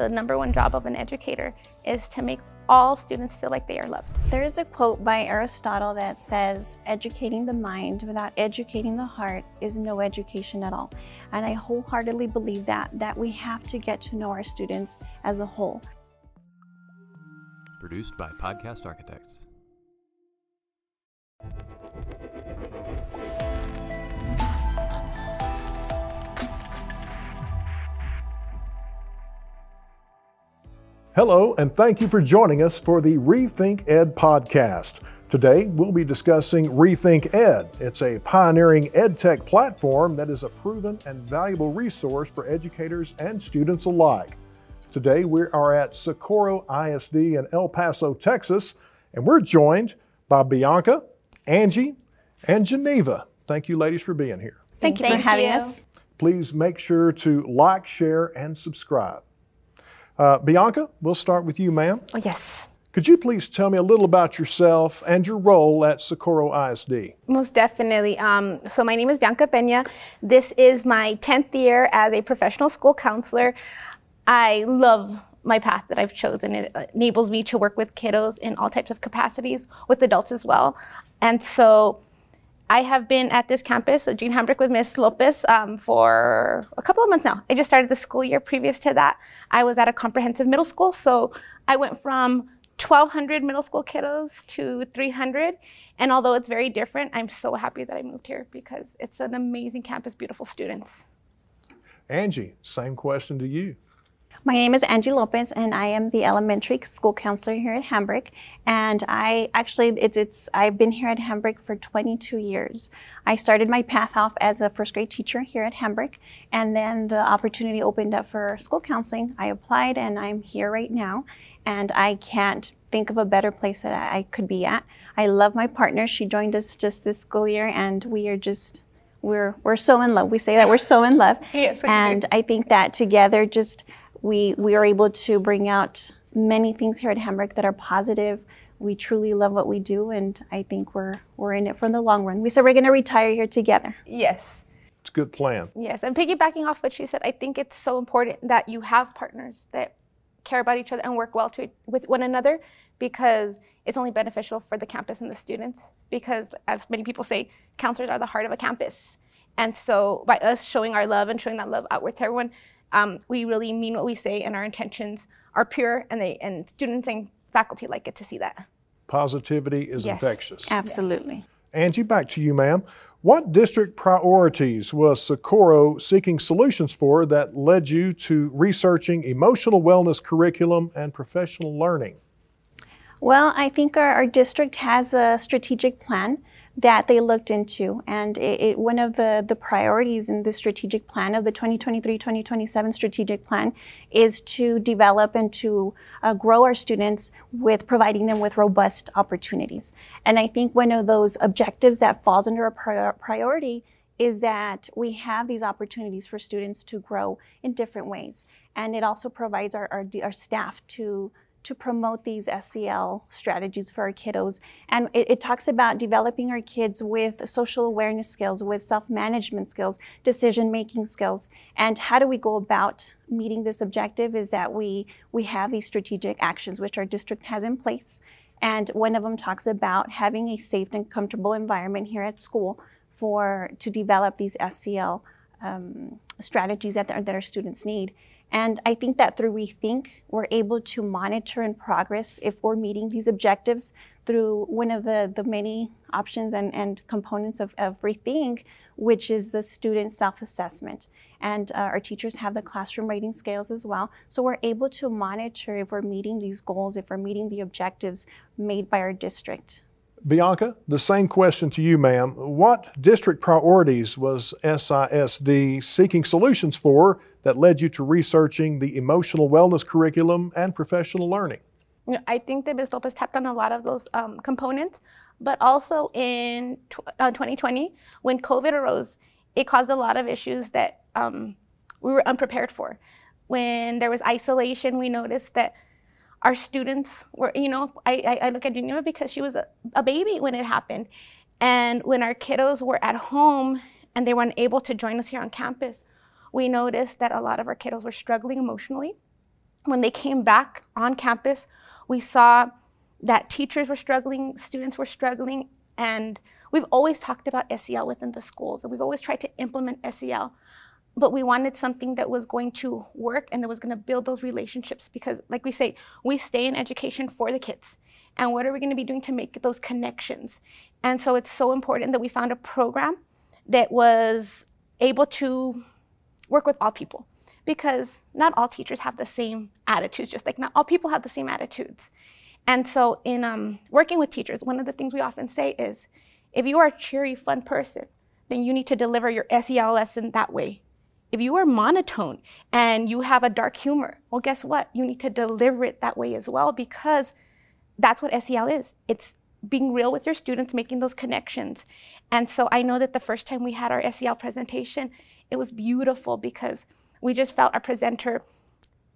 the number one job of an educator is to make all students feel like they are loved. There is a quote by Aristotle that says, educating the mind without educating the heart is no education at all. And I wholeheartedly believe that, that we have to get to know our students as a whole. Produced by Podcast Architects. Hello, and thank you for joining us for the Rethink Ed podcast. Today, we'll be discussing Rethink Ed. It's a pioneering EdTech platform that is a proven and valuable resource for educators and students alike. Today, we are at Socorro ISD in El Paso, Texas, and we're joined by Bianca, Angie, and Geniva. Thank you, ladies, for being here. Thank you Thank for having you. us. Please make sure to like, share, and subscribe. Uh, Bianca, we'll start with you, ma'am. Oh, yes. Could you please tell me a little about yourself and your role at Socorro ISD? Most definitely. Um, so my name is Bianca Peña. This is my 10th year as a professional school counselor. I love my path that I've chosen. It enables me to work with kiddos in all types of capacities, with adults as well. And so I have been at this campus, Jane Hambric with Miss Lopez, um, for a couple of months now. I just started the school year. Previous to that, I was at a comprehensive middle school. So I went from 1,200 middle school kiddos to 300. And although it's very different, I'm so happy that I moved here because it's an amazing campus, beautiful students. Angie, same question to you. My name is Angie Lopez, and I am the elementary school counselor here at Hambric. And I actually, it's, it's I've been here at Hambric for 22 years. I started my path off as a first grade teacher here at Hambric, and then the opportunity opened up for school counseling. I applied, and I'm here right now. And I can't think of a better place that I could be at. I love my partner. She joined us just this school year, and we are just we're we're so in love. We say that we're so in love. Yes, and I think that together, just we we are able to bring out many things here at Hambric that are positive. We truly love what we do, and I think we're we're in it for the long run. We said we're going to retire here together. Yes. It's a good plan. Yes, and piggybacking off what she said, I think it's so important that you have partners that care about each other and work well to, with one another because it's only beneficial for the campus and the students. Because, as many people say, counselors are the heart of a campus. And so, by us showing our love and showing that love outward to everyone, um, we really mean what we say and our intentions are pure, and, they, and students and faculty like it to see that. Positivity is Yes. infectious. Absolutely. Angie, back to you, ma'am. What district priorities was Socorro seeking solutions for that led you to researching emotional wellness curriculum and professional learning? Well, I think our, our district has a strategic plan that they looked into. And it, it, one of the, the priorities in the strategic plan of the 2023 2027 strategic plan is to develop and to uh, grow our students with providing them with robust opportunities. And I think one of those objectives that falls under a prior- priority is that we have these opportunities for students to grow in different ways. And it also provides our, our, our staff to to promote these SEL strategies for our kiddos. And it, it, talks about developing our kids with social awareness skills, with self management skills, decision making skills. And how do we go about meeting this objective is that we, we have these strategic actions which our district has in place. And one of them talks about having a safe and comfortable environment here at school for to develop these SEL um, strategies that, that our students need. And I think that through Rethink, we're able to monitor and progress if we're meeting these objectives through one of the, the many options and, and components of, of Rethink, which is the student self assessment. And uh, our teachers have the classroom rating scales as well. So we're able to monitor if we're meeting these goals, if we're meeting the objectives made by our district. Bianca, the same question to you, ma'am. What district priorities was SISD seeking solutions for that led you to researching the emotional wellness curriculum and professional learning? I think that Ms. Lopez tapped on a lot of those um, components, but also in tw- uh, 2020, when COVID arose, it caused a lot of issues that um, we were unprepared for. When there was isolation, we noticed that our students were, you know, I, I, look at Geniva because she was a, a baby when it happened. And when our kiddos were at home and they weren't able to join us here on campus, we noticed that a lot of our kiddos were struggling emotionally when they came back on campus, we saw that teachers were struggling, students were struggling, and we've always talked about SEL within the schools, and we've always tried to implement SEL, but we wanted something that was going to work and that was going to build those relationships because, like we say, we stay in education for the kids. And what are we going to be doing to make those connections? And so it's so important that we found a program that was able to work with all people because not all teachers have the same attitudes, just like not all people have the same attitudes. And so, in um, working with teachers, one of the things we often say is if you are a cheery, fun person, then you need to deliver your SEL lesson that way. If you are monotone and you have a dark humor, well, guess what? You need to deliver it that way as well because that's what SEL is. It's being real with your students, making those connections. And so I know that the first time we had our SEL presentation, it was beautiful because we just felt our presenter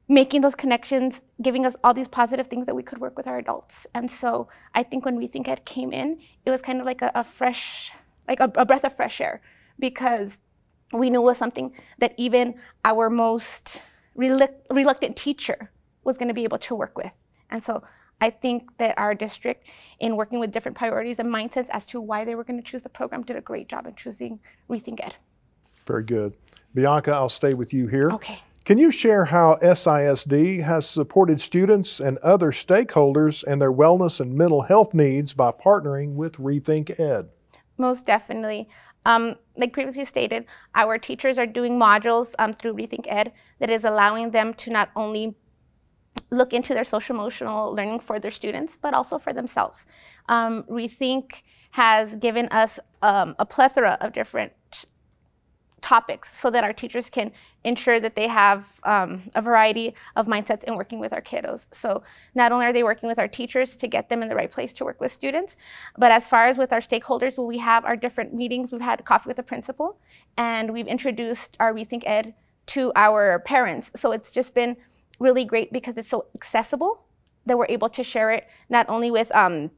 making those connections, giving us all these positive things that we could work with our adults. And so I think when Rethink Ed came in, it was kind of like a, a fresh, like a, a, breath of fresh air because we knew was something that even our most reluctant teacher was going to be able to work with. And so I think that our district, in working with different priorities and mindsets as to why they were going to choose the program, did a great job in choosing Rethink Ed. Very good. Bianca, I'll stay with you here. Okay. Can you share how SISD has supported students and other stakeholders and their wellness and mental health needs by partnering with Rethink Ed? Most definitely. Um, like previously stated, our teachers are doing modules um, through Rethink Ed that is allowing them to not only look into their social emotional learning for their students, but also for themselves. Um, Rethink has given us um, a plethora of different topics so that our teachers can ensure that they have um, a variety of mindsets in working with our kiddos. So not only are they working with our teachers to get them in the right place to work with students, but as far as with our stakeholders, well, we have our different meetings. We've had coffee with the principal, and we've introduced our Rethink Ed to our parents. So it's just been really great because it's so accessible that we're able to share it not only with um,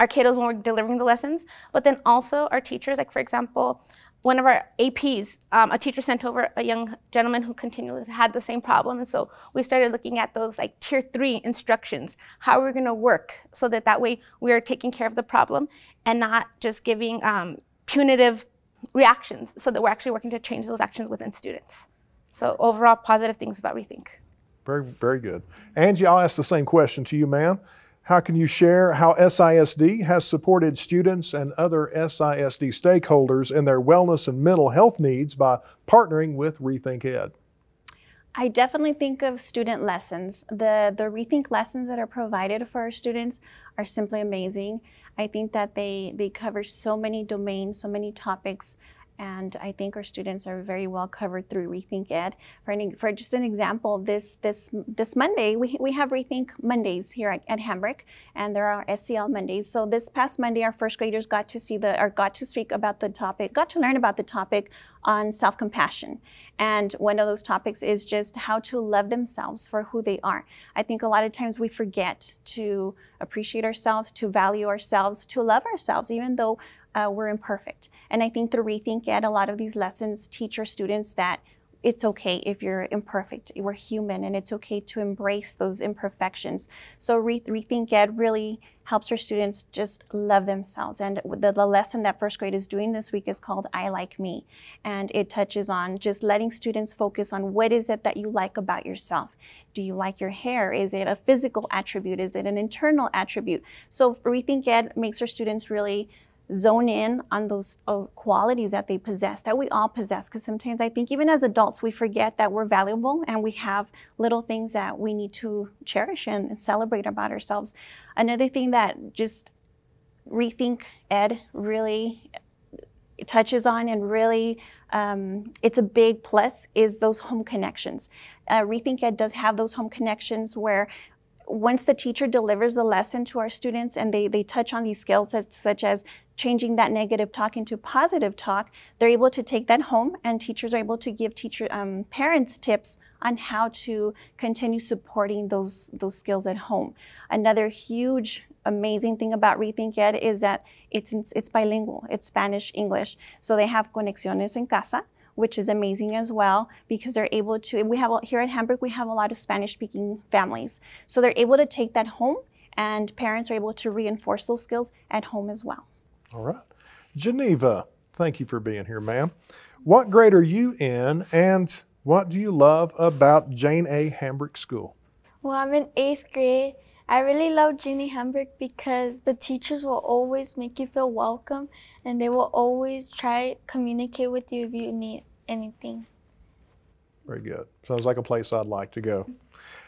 our kiddos when we're delivering the lessons, but then also our teachers. Like for example, one of our APs, um, a teacher sent over a young gentleman who continually had the same problem. And so we started looking at those like tier three instructions, how we're gonna work so that that way we are taking care of the problem and not just giving um, punitive reactions so that we're actually working to change those actions within students. So overall positive things about Rethink. Very, very good. Angie, I'll ask the same question to you, ma'am. How can you share how SISD has supported students and other SISD stakeholders in their wellness and mental health needs by partnering with Rethink Ed? I definitely think of student lessons. The, the Rethink lessons that are provided for our students are simply amazing. I think that they, they cover so many domains, so many topics and I think our students are very well covered through Rethink Ed. For, for just an example, this this this Monday we, we have Rethink Mondays here at, at Hambric, and there are SEL Mondays. So this past Monday, our first graders got to see the or got to speak about the topic, got to learn about the topic on self compassion, and one of those topics is just how to love themselves for who they are. I think a lot of times we forget to appreciate ourselves, to value ourselves, to love ourselves, even though uh, we're imperfect. And I think the Rethink Ed, a lot of these lessons teach our students that it's okay if you're imperfect. We're human, and it's okay to embrace those imperfections. So Re- Rethink Ed really helps our students just love themselves. And the, the lesson that first grade is doing this week is called I Like Me. And it touches on just letting students focus on what is it that you like about yourself. Do you like your hair? Is it a physical attribute? Is it an internal attribute? So Rethink Ed makes our students really zone in on those, those, qualities that they possess, that we all possess. Because sometimes I think even as adults, we forget that we're valuable and we have little things that we need to cherish and, and celebrate about ourselves. Another thing that just Rethink Ed really touches on and really um, it's a big plus is those home connections. Uh, Rethink Ed does have those home connections where once the teacher delivers the lesson to our students and they, they touch on these skills such, such as changing that negative talk into positive talk, they're able to take that home and teachers are able to give teacher um, parents tips on how to continue supporting those, those skills at home. Another huge amazing thing about Rethink Ed is that it's, it's bilingual, it's Spanish, English. So they have Conexiones en Casa, which is amazing as well because they're able to. We have here at Hambric, we have a lot of Spanish-speaking families, so they're able to take that home, and parents are able to reinforce those skills at home as well. All right, Geniva, thank you for being here, ma'am. What grade are you in, and what do you love about Jane A. Hambric School? Well, I'm in eighth grade. I really love Jane Hambric because the teachers will always make you feel welcome and they will always try communicate with you if you need anything. Very good. Sounds like a place I'd like to go.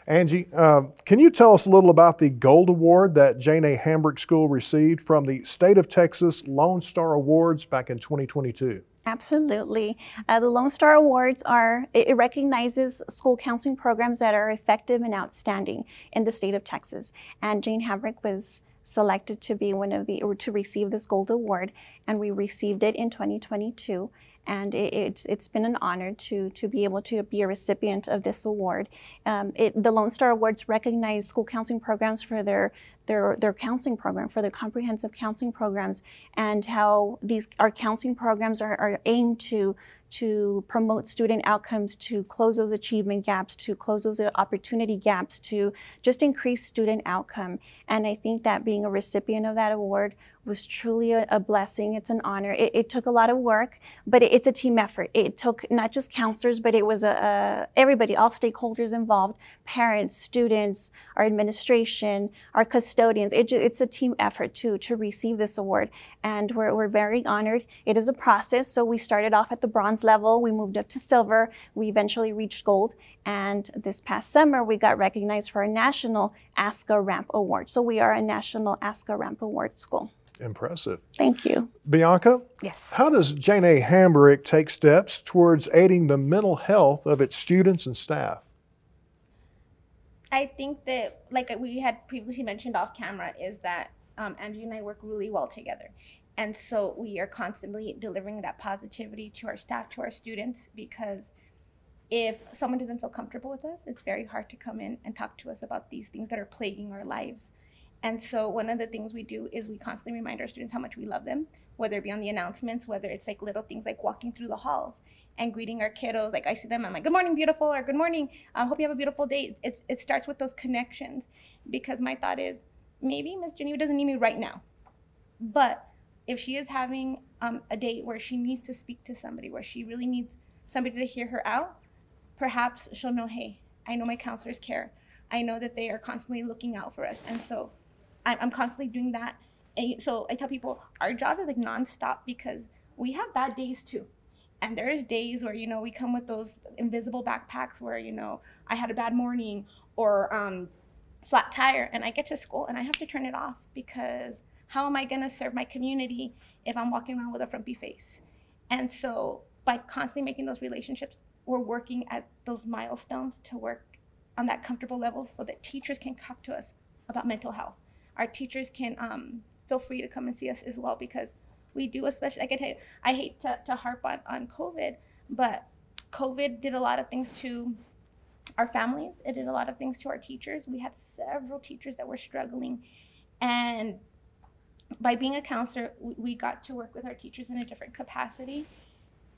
Angie, uh, can you tell us a little about the Gold Award that Jane A. Hambric School received from the State of Texas Lone Star Awards back in 2022? Absolutely. Uh, the Lone Star Awards are, it, it, recognizes school counseling programs that are effective and outstanding in the state of Texas. And Jane Hambric was selected to be one of the, or to receive this gold award, and we received it in 2022 and it, it's it's been an honor to to be able to be a recipient of this award. Um, it, the Lone Star Awards recognize school counseling programs for their their their counseling program, for their comprehensive counseling programs, and how these our counseling programs are, are aimed to to promote student outcomes, to close those achievement gaps, to close those opportunity gaps, to just increase student outcome. And I think that being a recipient of that award was truly a, a blessing. It's an honor. It, it, took a lot of work, but it, it's a team effort. It took not just counselors, but it was a, a, everybody, all stakeholders involved, parents, students, our administration, our custodians. It, it's a team effort to, to receive this award. And we're, we're very honored. It is a process. So we started off at the bronze level, we moved up to silver, we eventually reached gold. And this past summer, we got recognized for a national ASCA Ramp Award. So we are a national ASCA Ramp Award school. Impressive. Thank you. Bianca? Yes. How does Jane A. Hambric take steps towards aiding the mental health of its students and staff? I think that, like we had previously mentioned off camera, is that um, Angie and I work really well together. And so we are constantly delivering that positivity to our staff, to our students, because if someone doesn't feel comfortable with us, it's very hard to come in and talk to us about these things that are plaguing our lives. And so one of the things we do is we constantly remind our students how much we love them, whether it be on the announcements, whether it's like little things like walking through the halls and greeting our kiddos. Like I see them, I'm like, good morning, beautiful, or good morning, I hope you have a beautiful day. It, it starts with those connections because my thought is maybe Miss Geniva doesn't need me right now. But if she is having um, a date where she needs to speak to somebody, where she really needs somebody to hear her out, perhaps she'll know, hey, I know my counselors care. I know that they are constantly looking out for us. And so I'm constantly doing that. And so I tell people our job is like nonstop because we have bad days too. And there's days where, you know, we come with those invisible backpacks where, you know, I had a bad morning or um, flat tire and I get to school and I have to turn it off because how am I going to serve my community if I'm walking around with a frumpy face? And so by constantly making those relationships, we're working at those milestones to work on that comfortable level so that teachers can talk to us about mental health our teachers can um, feel free to come and see us as well because we do especially like I, you, I hate to, to harp on, on COVID, but COVID did a lot of things to our families. It did a lot of things to our teachers. We had several teachers that were struggling. And by being a counselor, we got to work with our teachers in a different capacity.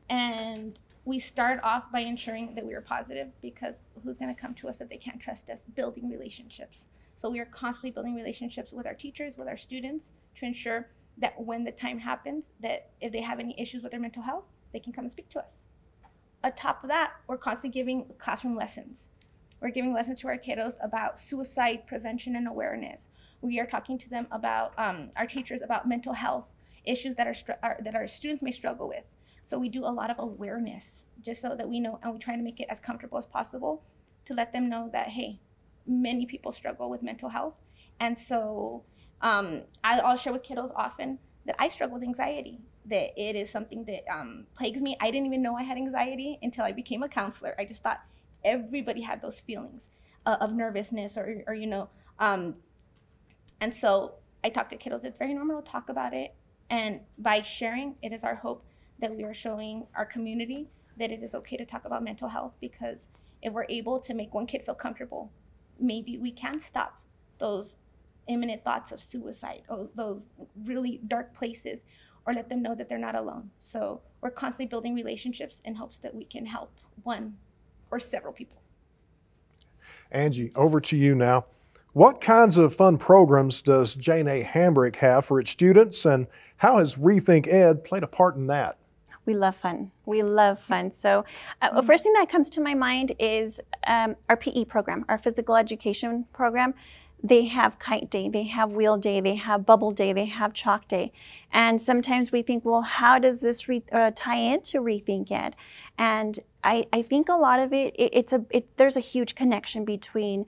And we start off by ensuring that we are positive because who's going to come to us if they can't trust us? Building relationships. So we are constantly building relationships with our teachers, with our students to ensure that when the time happens, that if they have any issues with their mental health, they can come and speak to us. On top of that, we're constantly giving classroom lessons. We're giving lessons to our kiddos about suicide prevention and awareness. We are talking to them about um, our teachers about mental health issues that our, are, that our students may struggle with. So we do a lot of awareness just so that we know, and we try to make it as comfortable as possible to let them know that hey, many people struggle with mental health. And so um, I'll share with kiddos often that I struggle with anxiety, that it is something that um, plagues me. I didn't even know I had anxiety until I became a counselor. I just thought everybody had those feelings uh, of nervousness or, or you know. Um, and so I talk to kiddos. It's very normal to talk about it. And by sharing, it is our hope that we are showing our community that it is okay to talk about mental health because if we're able to make one kid feel comfortable maybe we can stop those imminent thoughts of suicide or those really dark places or let them know that they're not alone. So we're constantly building relationships in hopes that we can help one or several people. Angie, over to you now. What kinds of fun programs does Jane A. Hambric have for its students, and how has Rethink Ed played a part in that? We love fun. We love fun. So, uh, the first thing that comes to my mind is um, our PE program, our physical education program. They have kite day, they have wheel day, they have bubble day, they have chalk day. And sometimes we think, well, how does this re- uh, tie into Rethink Ed? And I, I think a lot of it, it it's a, it, there's a huge connection between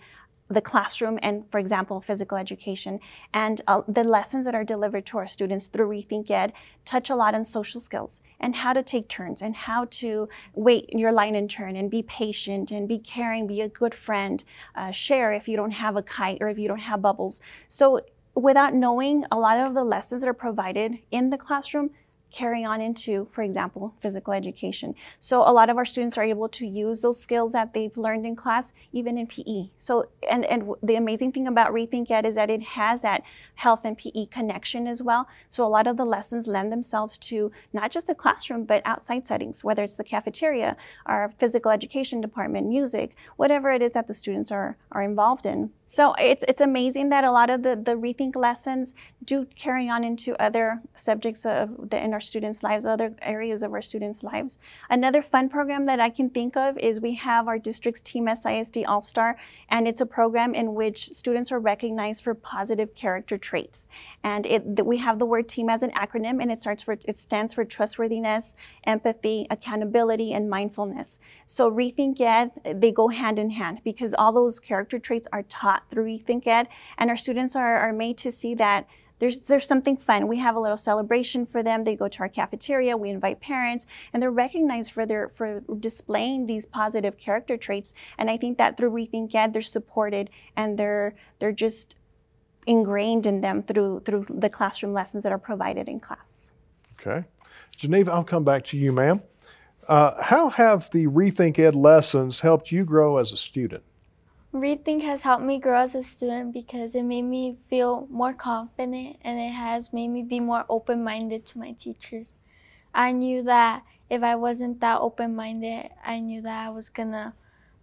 the classroom and, for example, physical education. And uh, the lessons that are delivered to our students through Rethink Ed touch a lot on social skills and how to take turns and how to wait your line in turn and be patient and be caring, be a good friend, uh, share if you don't have a kite or if you don't have bubbles. So without knowing a lot of the lessons that are provided in the classroom, carry on into, for example, physical education. So a lot of our students are able to use those skills that they've learned in class, even in PE. So, and, and the amazing thing about Rethink Ed is that it has that health and PE connection as well. So a lot of the lessons lend themselves to not just the classroom, but outside settings, whether it's the cafeteria, our physical education department, music, whatever it is that the students are, are involved in. So it's, it's amazing that a lot of the, the Rethink lessons do carry on into other subjects of the, in our students' lives, other areas of our students' lives. Another fun program that I can think of is we have our district's Team SISD All Star, and it's a program in which students are recognized for positive character traits. And it, we have the word team as an acronym, and it starts for it stands for trustworthiness, empathy, accountability, and mindfulness. So Rethink Ed, they go hand in hand because all those character traits are taught through Rethink Ed, and our students are, are made to see that there's there's something fun. We have a little celebration for them. They go to our cafeteria. We invite parents, and they're recognized for their for displaying these positive character traits. And I think that through Rethink Ed, they're supported and they're they're just ingrained in them through through the classroom lessons that are provided in class. Okay, Geniva, I'll come back to you, ma'am. Uh, how have the Rethink Ed lessons helped you grow as a student? Rethink has helped me grow as a student because it made me feel more confident and it has made me be more open minded to my teachers. I knew that if I wasn't that open minded, I knew that I was gonna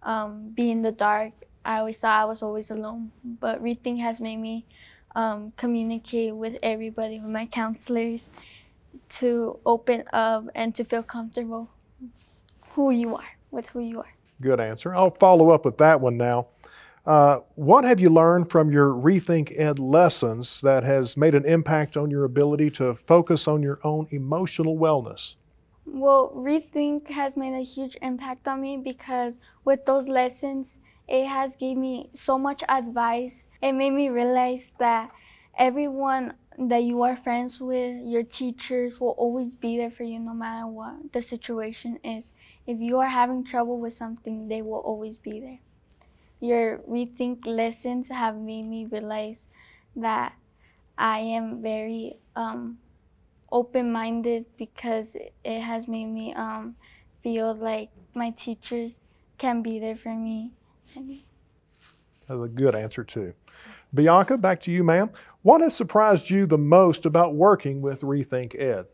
um, be in the dark. I always thought I was always alone, but Rethink has made me um, communicate with everybody, with my counselors, to open up and to feel comfortable who you are, with who you are. Good answer. I'll follow up with that one now. Uh, what have you learned from your Rethink Ed lessons that has made an impact on your ability to focus on your own emotional wellness? Well, Rethink has made a huge impact on me because with those lessons, it has gave me so much advice. It made me realize that everyone that you are friends with, your teachers will always be there for you no matter what the situation is. If you are having trouble with something, they will always be there your rethink lessons have made me realize that I am very um, open minded because it has made me um, feel like my teachers can be there for me. That's a good answer, too. Bianca, back to you, ma'am. What has surprised you the most about working with Rethink Ed?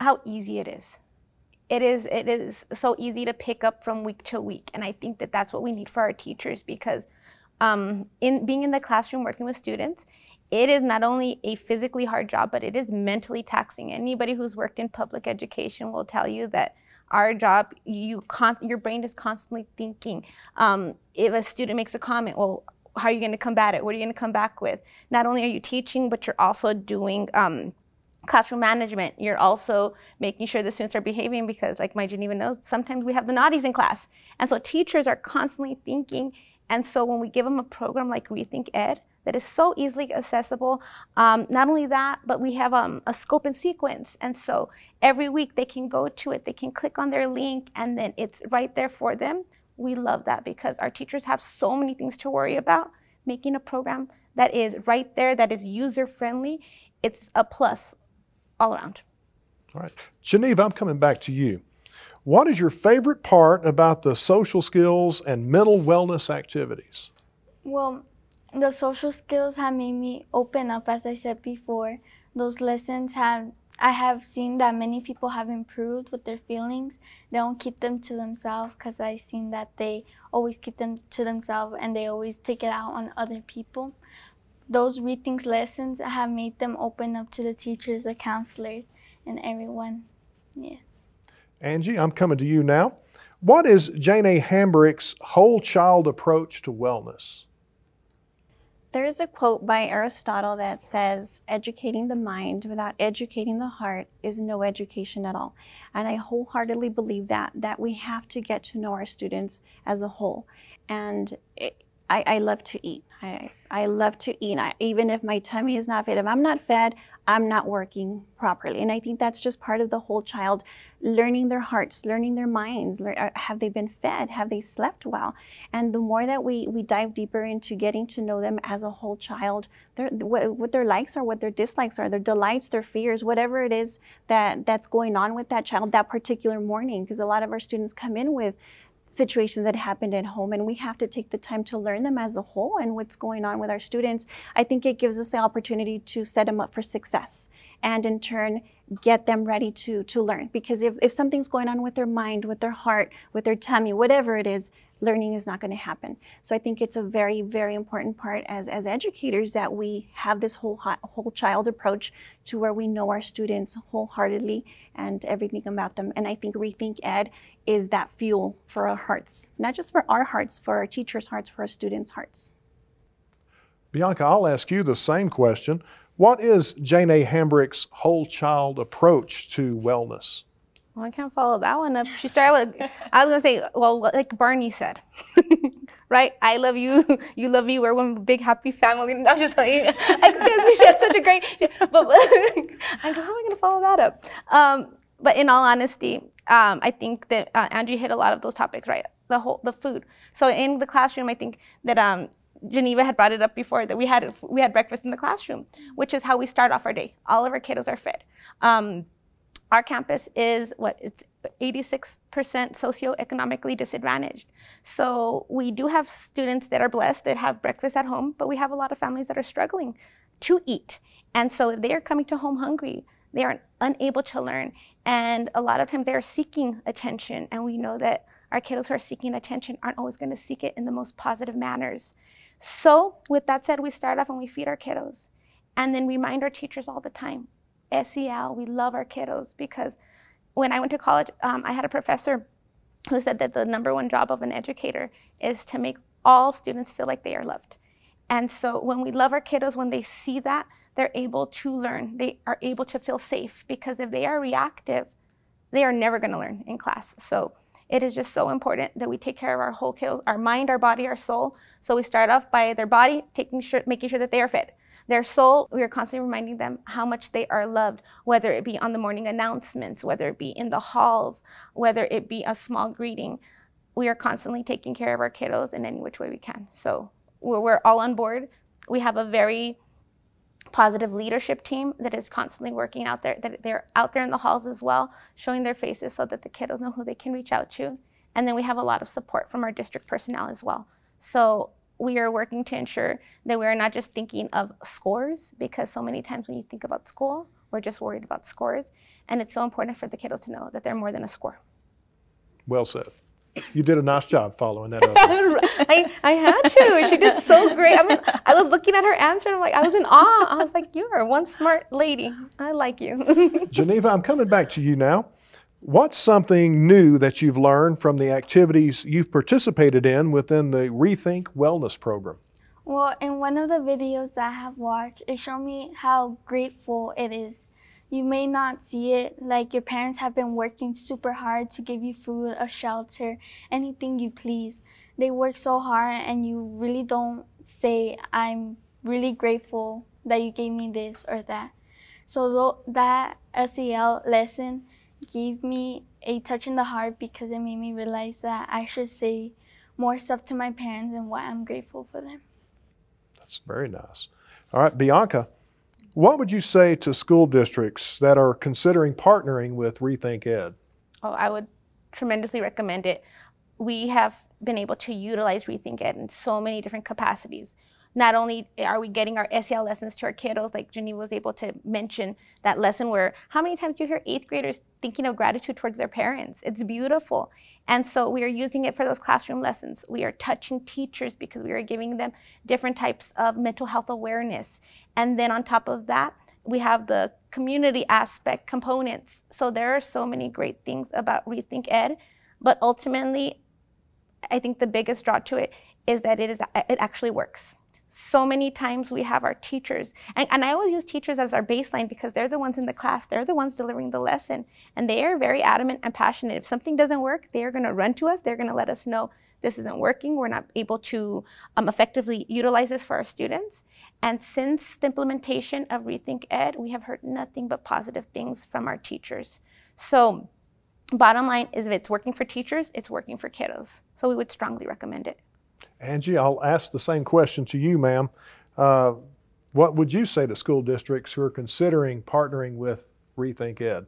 How easy it is it is it is so easy to pick up from week to week. And i think that that's what we need for our teachers because um, in being in the classroom working with students it is not only a physically hard job but it is mentally taxing. Anybody who's worked in public education will tell you that our job you const- your brain is constantly thinking um, if a student makes a comment well how are you going to combat it? What are you going to come back with? Not only are you teaching but you're also doing um, classroom management. You're also making sure the students are behaving because, like my Geniva knows, sometimes we have the naughties in class. And so teachers are constantly thinking. And so when we give them a program like Rethink Ed, that is so easily accessible. Um, not only that, but we have um, a scope and sequence. And so every week they can go to it, they can click on their link, and then it's right there for them. We love that because our teachers have so many things to worry about. Making a program that is right there, that is user friendly, it's a plus all around. All right. Geniva, I'm coming back to you. What is your favorite part about the social skills and mental wellness activities? Well, the social skills have made me open up, as I said before. Those lessons have I have seen that many people have improved with their feelings. They don't keep them to themselves because I've seen that they always keep them to themselves and they always take it out on other people. Those Rethink lessons have made them open up to the teachers, the counselors, and everyone. Yeah. Angie, I'm coming to you now. What is Jane A. Hambric's whole child approach to wellness? There is a quote by Aristotle that says, Educating the mind without educating the heart is no education at all. And I wholeheartedly believe that, that we have to get to know our students as a whole. And it, I, I, love to eat. I, I love to eat. I, even if my tummy is not fed, if I'm not fed, I'm not working properly. And I think that's just part of the whole child learning their hearts, learning their minds. Uh, have they been fed? Have they slept well? And the more that we, we dive deeper into getting to know them as a whole child, their, what, what their likes are, what their dislikes are, their delights, their fears, whatever it is that, that's going on with that child that particular morning. Because a lot of our students come in with situations that happened at home and we have to take the time to learn them as a whole and what's going on with our students i think it gives us the opportunity to set them up for success and in turn get them ready to to learn. Because if, if something's going on with their mind with their heart with their tummy whatever it is learning is not going to happen. So I think it's a very, very important part as, as educators that we have this whole whole child approach to where we know our students wholeheartedly and everything about them. And I think Rethink Ed is that fuel for our hearts, not just for our hearts, for our teachers' hearts, for our students' hearts. Bianca, I'll ask you the same question. What is Jane A. Hambric's whole child approach to wellness? Well, I can't follow that one up. She started with, I was gonna say, well, like Barney said, right? I love you, you love me. We're one big happy family. I'm just telling you, she had such a great. But, but I go, how am I gonna follow that up? Um, but in all honesty, um, I think that uh, Angie hit a lot of those topics, right? The whole the food. So in the classroom, I think that um, Geniva had brought it up before that we had we had breakfast in the classroom, which is how we start off our day. All of our kiddos are fed. Um, our campus is what it's 86% socioeconomically disadvantaged. So we do have students that are blessed that have breakfast at home, but we have a lot of families that are struggling to eat. And so if they are coming to home hungry, they are unable to learn. And a lot of times they're seeking attention. And we know that our kiddos who are seeking attention aren't always going to seek it in the most positive manners. So, with that said, we start off and we feed our kiddos and then remind our teachers all the time SEL, we love our kiddos because when I went to college, um, I had a professor who said that the number one job of an educator is to make all students feel like they are loved. And so when we love our kiddos, when they see that, they're able to learn. They are able to feel safe because if they are reactive, they are never going to learn in class. So it is just so important that we take care of our whole kiddos, our mind, our body, our soul. So we start off by their body, taking sure, making sure that they are fed. Their soul, we are constantly reminding them how much they are loved, whether it be on the morning announcements, whether it be in the halls, whether it be a small greeting. We are constantly taking care of our kiddos in any which way we can. So we're, all on board. We have a very positive leadership team that is constantly working out there, that they're out there in the halls as well, showing their faces so that the kiddos know who they can reach out to. And then we have a lot of support from our district personnel as well. So we are working to ensure that we are not just thinking of scores, because so many times when you think about school, we're just worried about scores. And it's so important for the kiddos to know that they're more than a score. Well said. You did a nice job following that up. I, I had to. She did so great. I mean, I was looking at her answer and I'm like, I was in awe. I was like, you are one smart lady. I like you. Geniva, I'm coming back to you now. What's something new that you've learned from the activities you've participated in within the Rethink Wellness Program? Well, in one of the videos that I have watched, it showed me how grateful it is. You may not see it, like your parents have been working super hard to give you food, a shelter, anything you please. They work so hard, and you really don't say, I'm really grateful that you gave me this or that. So, that SEL lesson gave me a touch in the heart because it made me realize that I should say more stuff to my parents and why I'm grateful for them. That's very nice. All right, Bianca, what would you say to school districts that are considering partnering with Rethink Ed? Oh, I would tremendously recommend it. We have been able to utilize Rethink Ed in so many different capacities. Not only eh, are we getting our SEL lessons to our kiddos, like Geniva was able to mention that lesson where how many times do you hear eighth graders thinking of gratitude towards their parents? It's beautiful. And so we are using it for those classroom lessons. We are touching teachers because we are giving them different types of mental health awareness. And then on top of that, we have the community aspect components. So there are so many great things about Rethink Ed, but ultimately, I think the biggest draw to it is that it is it actually works. So many times we have our teachers, and, and I always use teachers as our baseline because they're the ones in the class, they're the ones delivering the lesson, and they are very adamant and passionate. If something doesn't work, they are going to run to us, they're going to let us know this isn't working, we're not able to um, effectively utilize this for our students. And since the implementation of Rethink Ed, we have heard nothing but positive things from our teachers. So, bottom line is if it's working for teachers, it's working for kiddos. So, we would strongly recommend it. Angie, I'll ask the same question to you, ma'am. Uh, what would you say to school districts who are considering partnering with Rethink Ed?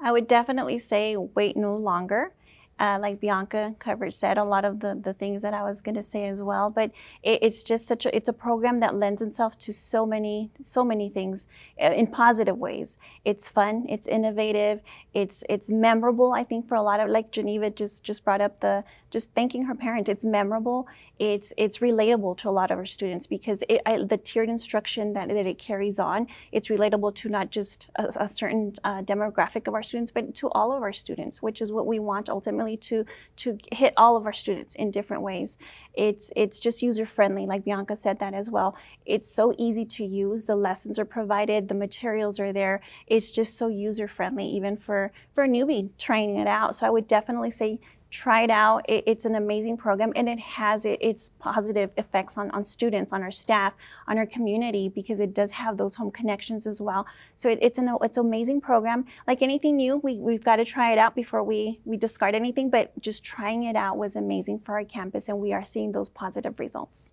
I would definitely say wait no longer. Uh, like Bianca covered said a lot of the, the things that I was going to say as well. But it, it's just such a it's a program that lends itself to so many so many things uh, in positive ways. It's fun, it's innovative, it's it's memorable. I think for a lot of like Geniva just just brought up the just thanking her parents. It's memorable. It's it's relatable to a lot of our students because it, I, the tiered instruction that, that it carries on. It's relatable to not just a, a certain uh, demographic of our students, but to all of our students, which is what we want ultimately to to hit all of our students in different ways. It's it's just user friendly, like Bianca said that as well. It's so easy to use. The lessons are provided, the materials are there. It's just so user friendly, even for for a newbie trying it out. So I would definitely say try it out. It, it's an amazing program and it has it, its positive effects on, on students, on our staff, on our community because it does have those home connections as well. So it, it's an it's an amazing program. Like anything new, we, we've got to try it out before we, we discard anything, but just trying it out was amazing for our campus and we are seeing those positive results.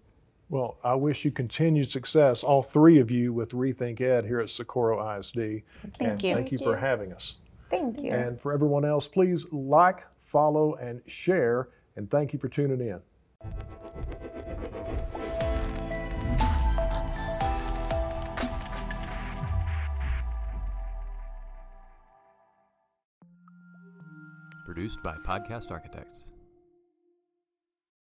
Well, I wish you continued success, all three of you, with Rethink Ed here at Socorro ISD. Thank and you. Thank you for having us. Thank you. And for everyone else, please like, follow, and share. And thank you for tuning in. Produced by Podcast Architects.